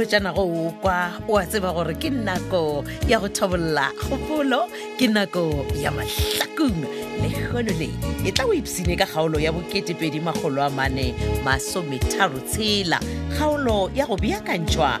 molotšana go o kwa o a tseba gore ke nako ya go thabolola kgopolo ke nako ya mahlakong lekgono le e tla o ipsine ka kgaolo ya boketepedi magolo a mane masometharo tshela kgaolo ya go beakantšhwa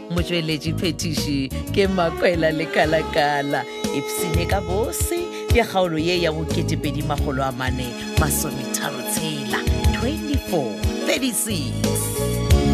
motšweletši phetiši ke makwela lekalakala epsene ka bose ya kgaolo ye ya boketepedi magolo a mane masometharo tshela 24 36 Thank you.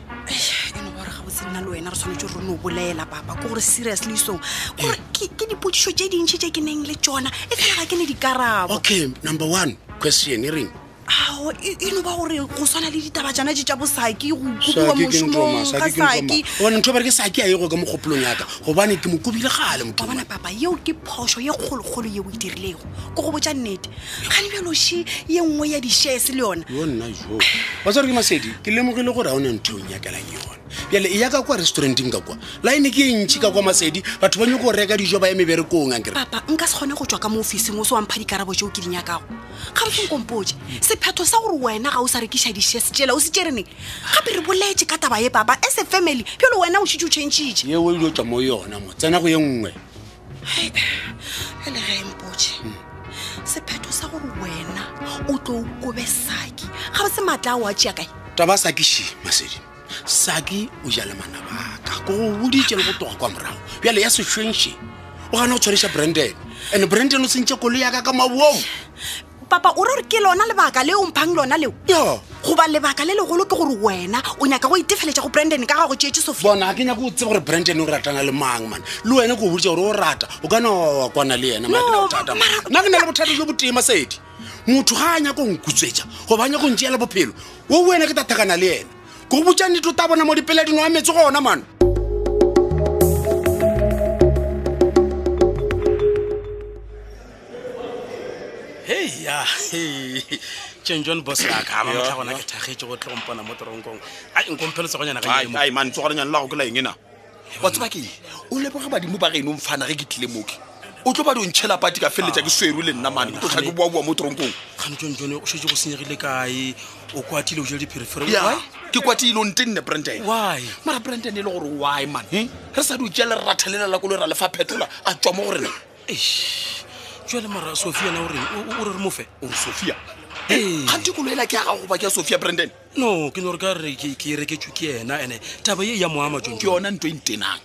nna le wena re tshwanetse gore no bolela papa ke gore seriously so gore ke dipotšišo tše dintšhi tše ke neng le tsona e fela ga ke ne dikarabo okay number one question e reng ao e, e no ba gore go swana le ditaba jana je tša bosaki go kobiwa mošomong ka saki one ntho bare ke saki a ego ka mogopolong yaka gobane ke mo kobile gale motho bona papa yeo ke phoso ye kgolokgolo yeo e dirilego ko go botsa nnete ga ne bjaloši ye nngwe ya di-shares le yona yo nna jo ba tsware ke masedi ke lemogile gore ga o ne ntho e o nyakelang yone bjale e ya ka kwa restauranteng ka kwa line ke e ntšhi ka kwa masedi batho ba nyoko go reka dijo ba ye meberekong a kere papa nka se kgone go tswa ka mo ofising o se wampha dikarabo tšeo ke di nyakago ga re fenkompotse sephetho sa gore wena ga o sa rekiša di-shares tšela o se tšereneng gape re boletse ka taba ye papa as a family bjalo wena o šitse o changitše yeo e dio tswa mo yona mo tsena go ye nngwe fele ge empotše sephetho sa gore wena o tlo o kobe saki ga ba se maatla a o a tšea kae taba saki še masedi saki o jale manabaka ko go boditše le go toga kwa morago bjale ya sešwengše o gana go tshwareša branden and branden o sentše kolo yaka ka mabong papa o re gore ke lona lebaka le o mphang lona leo yo goba lebaka le legolo ke gore wena o nyaka go itefeletša go branden ka ga go tšeetse sofia bona ga ke nyako o tseba gore branden o ratana le mang mane le wena ko o boditsa gore o rata o ka na wa kwana le yena mara ke na No, bothata, man. mara- nna ke na le bothata jo botee masedi motho ga a nyako o nkutswetsa goba a nyako o ntšeela bophelo o wena ke tathakana le yena ko go botsa nnete o ta bona mo dipela dino wa metsi gona mane heya chen john bos yaka ba motlha gona ke thagetse go tle gompona mo toronkong a nkompheletse go nyana gaman tsogarenyane la go ke la eng ena wa tseba ke o leboge badimo ba geno mfana ge ke tlile moke o tlo ba di o ntšhela pati ka feleletsa ke swerwe le nna mane o tlo tlhake boaboa mo toronkong gane john john o šetse go senyegile kae o kwatile o jele dipherefere ke kwatile o nte nne branden why mara branden e le gore why man re sa di o tšea le ratha lela la koloi ra lefa phetola a tswa mo go rena jale mara sophia na ore o re re mofe ore sophia gante kolo ela ke ya gago goba ke ya sophia brandon no ke no re ka re ke e reketswe ke ena ene taba e ya moama jong ke yona nto e ntenang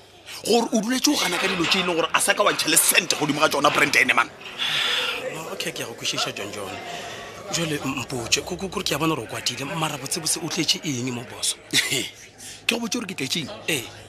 gore o duletse o gana ka dilo tse e leng gore a sa ka wantšha le sente godimo ga tsona brandon man okay ke ya go kwešiša jon jon jale mpotse kore ke ya bona gore o kwatile mara botsebose o tletse eng mo boso ke go botse gore ke tletseng ee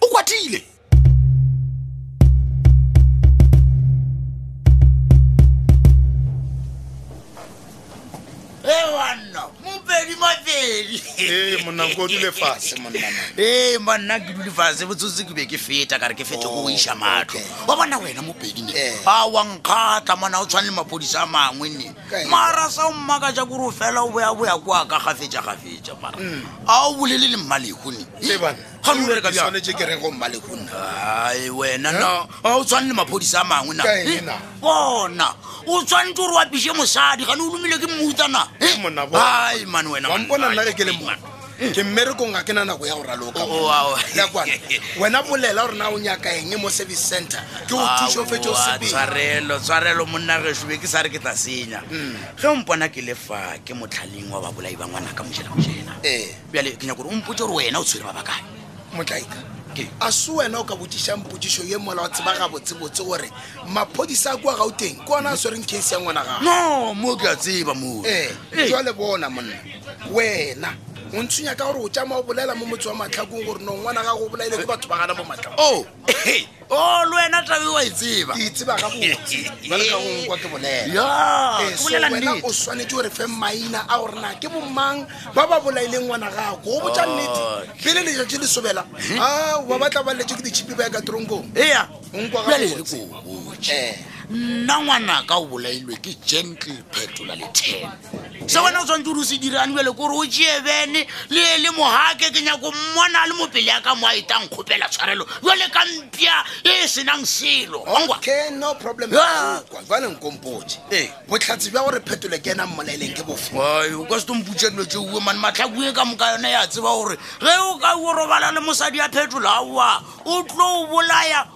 o kwatile ee monna nko dule fase ee monna ke dule fase botsotse ke be ke feta kare ke fete go iša matlho wa bona wena mopedi ne a wa nkgatla mona o tshwane le maphodisa a mangwe ne mara sa o mmaka ja kore o fela o boya boya kwa ka gafetša gafetša mara a o bolele le mmalego ne ga o bereka bjang swanetše ke re go mma le go nna ai wena no ga o tshwane le maphodisa a mangwe na Ka eng Eh, na? bona o tshwanetse gore wa piše mosadi gane o lomile ke mmutana Eh, monna bona. ai mane wena wa mpona nna ge ke le mo ke mmerekong ga ke na nako ya go raloka Oh, wow. Ya kwana. wena bolela gore na o nyaka eng mo service center ke go thuša o fetse o Aowa, sepele tshwarelo tshwarelo monna gešo be ke sa re ke tla senya ge o mpona ke le fa ke motlhaleng wa babolai ba ngwana ka mojela mojena ee bjale ke nyako gore o mpotse gore wena o tshwere ba bakae motlaika a se wena o ka botsišang potsišo ye mola wa tseba gabotsebotse gore maphodisa a kua gauteng ke ona a swereng case ya ngwana gago no mo ke a tseba moo ee eh, jale bona monna wena o ntshwenya ka gore o tšama o bolela mo motse wa matlhakong gore no ngwana gago o bolaile ke batho ba gana bo matlhakong oh. o le wena tabe wa itseba e itseba ga botsibalekagonkwa ke bolelaolela eh, eh, o swanetse gore fe maina a gorena ke bomang ba ba bolaileng ngwana gago go botsa oh. nnete pele lejatši le sobela hmm? a ba batla ba letse ke ditšhipi ba ya ka tronkong ea nkwa ga botsi eh. nna ngwana ka o bolailwe ke gentle phetola lethena se wena o tshwanetse gore o se dirane bjale kore o tšee bene le e le mohake ke nyako mmona le mopele ya ka mo a etang kgopela tshwarelo jale ka mpša e senang selo ongoaoalenkompotse ee botlhatsi bja gore phetole ke ena mmolaeleng ke bofe o ka se tomputša dilo tse uwe mane matlhakoe ka moka yone ya tseba gore ge o ka uo robala le mosadi ya phetola aowa o tlo o bolaya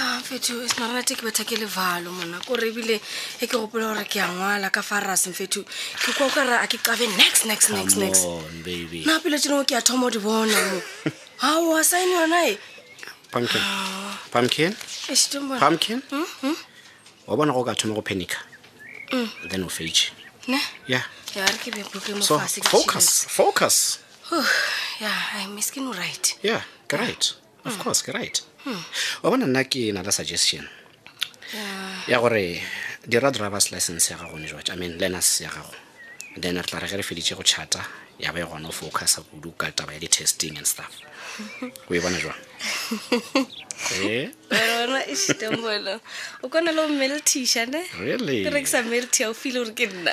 Ah, fetho e semaranate ke batha ke levalo mona kore ebile e ke gopola gore ke a ngwala ka fa rase fetho ke kwa o ka ra a ke cabe next next next next na pele tseneo ke a thoma o di bona mo ga o a sign yona e pumpkin ah. pumpkin pumpkin hmm, hmm? wa bona go ka thoma go panica hmm. then o fage ne yeah ya re ke be boke mo fase focus focus yeah i miss ke no right yeah ke right of course ke right wa bona nna ke na le suggestion ya gore dira driver's license ya gago ne jwatša i mean learners ya gago then re tla re ge re feditše go chata ya ba e gona o focusa kudu ka taba ya di-testing and stuff o e bona jwang Eh? ona e šitembolo o kone le o mmelthiša ne Really? ke rekisa melthi a o file gore ke nna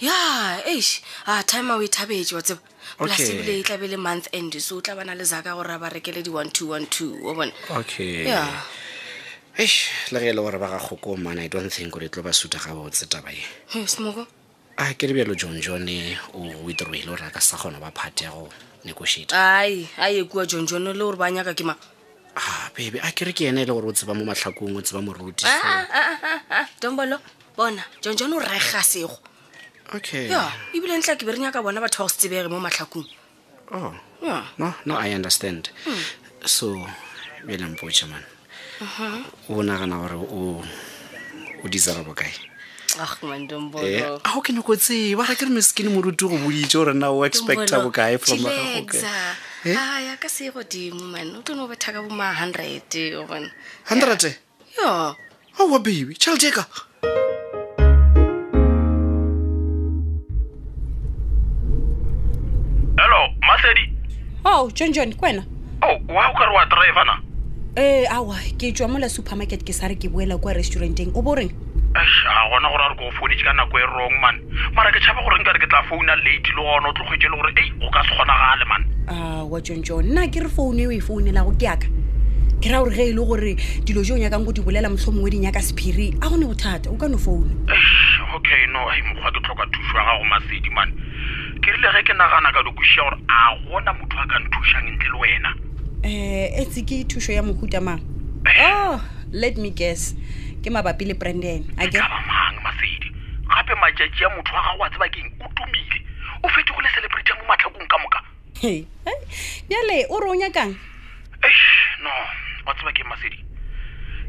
ya eish a time o e thabetse wa tseba plus Okay. ebile e tla be le month end so o tla bana le zaka gore a ba rekele di one two one two wa bona okay ya eish le ge e le gore ba ga kgoko man i don't think gore e tlo ba suta gabotse taba e Hey, smoko a ke re bjalo john john o withdrawile gore a ka sa kgona go ba part ya go negotiate ai a ye kua john john le gore ba nyaka ke mang ah baby a ke re ke ene e le gore o tseba mo matlhakong o tseba moruti so- Ah, ah, ah, ah, ah, dombolo bona john john o reg ga sego okay ya ebile ntla ke be re nyaka bona batho ba go se tsebege mo matlhakong oh ya no no i understand hmm. so bjale mpotše man uh-huh. o nagana gore o o dizara bokae eh, a o ke noko tseba ga ke re meskini moruti go boditse gore na o expecta bokae from eh? aya ka se godimo man o tlo no betha ka bo ma hundred hundred ya awa baby tšheleteka hello matledi o oh, john john ke wena o oh, wa o kare wa driver na ee eh, awa ke tswa mola supermarket ke sa re ke boela kwa restauranteng o bo reng a gona gore a re ko o foditse ka nako e wrong man mara ke tšhaba gore nkare ke tla founa late le gona o tlogetse le gore ei go ka se kgonagale mane a wa tsontso nna ke re founu e o e founelago ke yaka ke ra gore ge e le gore dilo jo o nyakang go di bolela motlho mongwe di nyaka sephiri a go ne bothata o ka no founa Eish, okay no ai mokgwa ke tlhoka thuso ya gago masedi mane ke rile ge ke nagana ka dokuša gore a gona motho a ka nthušang ntle le wena um etse ke thušo ya mohuta mang oh let me guess ke mabapi le branden a ke ka ba mang masedi gape matšatši a motho wa gago wa tseba keng o tumile o fetego le celebrity ya mo matlhakong ka moka bjale o re o nyakang no wa tseba ke masedi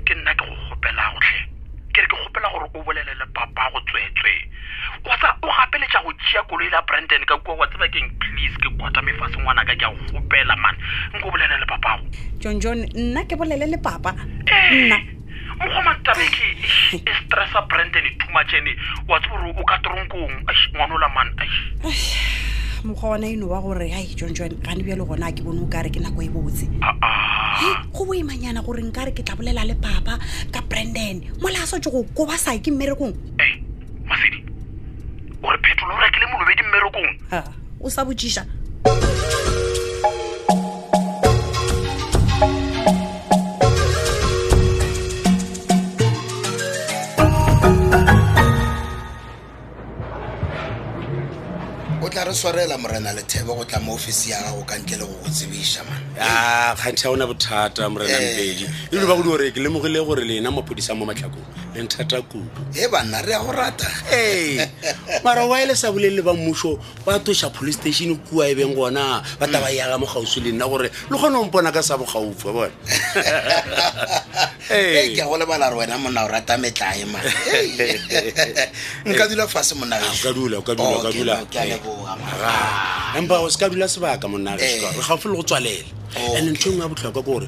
ke nna ke go gopelago tlhe ke re ke gopela gore o bolelele papa go tswetswe otsa o gapeletša go tšea koloi la brandon ka kua wa tseba keng please ke kwata mefase ngwana ka ke a gopela mane nko bolelele papago john john nna ke bolelele papa eh. nna mokgoma tabe ke eish, e stressa branden too much ene wa tsebo gore o ka toronkong eish, ngwana ola man eish. mokgwa ona eno wa gore ai john john gane bjalo gona ke bone o kare ke nako e botse Ah, ah. Hei, go boimanyana gore nka re ke tla bolela le papa ka brandon mola a swetse go koba sae ke mmerekong Ei, masedi o re phetholo o rekile molobedi mmerekong Ah, o sa botšiša o tla re swarela morena lethebe go tla mo ofisi ya gago ka ntle le go go tsebiša man a kganthe ga ona bothata morena Eh. mpedi ebile ba go di gore ke lemogile gore lena maphodisa mo matlhakong le nthata kudu e banna re ya go rata ee mara wa ele sa bolelele ba mmušo ba toša police station kua e beng gona ba taba yaga mo gausi le nna gore le kgone ompona ka sa bogaufi wa bone ee ke go lebala re wena monna o rata metlae ma nka dula fase monna ka dula ka dula ka dula empa o se ka dula sebaka monna re gaufi le go tswalela and ntho e nngwe ya botlhokwa ke gore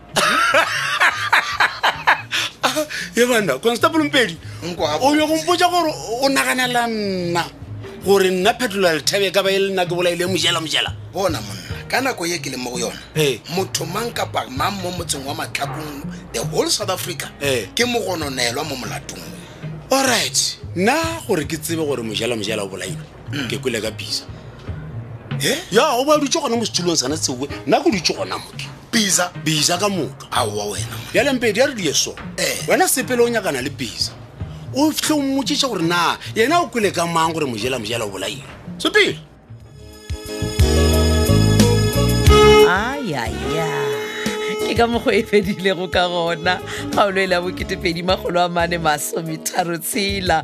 ye banna constable mpedi o yo gompotsa gore o naganela nna gore nna phetola lethabe ka ba e le nna ke bolaile mojela mojela bona monna ka nako ye ke leng mo go yona motho mang kapa mang mo motseng wa matlakong the whole south africa ke mogononelwa mo molatong allright nna gore ke tsebe gore mojela mojela o bolaile ke kwele ka pisa eh? ya o ba dutse gona mo setulong sana tseoe nna ko dutse gona motho bisa bisa ka moka aowa wena ya lempedi ya re die so eh. wena sepele o nyakana le bisa o fitlhe o mmotsetse gore na yena o kwele ka mang gore mojela mojela o bolaile sepele ayaya ke ka mokgwa e fedilego ka gona kgaolo e la boketepedi magolo a mane masometharo tshela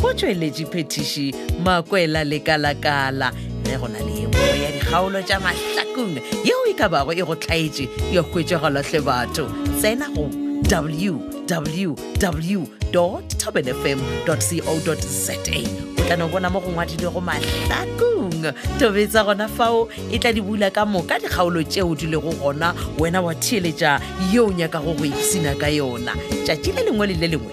go tšweletše phethiši makwela lekalakala ge go na le ye nngwe ya dikgaolo tša mahlakong yeo e ka bago e go tlhaetše ya hwetšagalahle batho tsena go www tobinfm co za o tla no bona mo go ngwadilego mahlakong tobetsa gona fao e tla di bula ka moka dikgaolo tšeo di lego gona wena wa theeletša yeo nyakago go ipsina ka yona tšatši le lengwe le le lengwe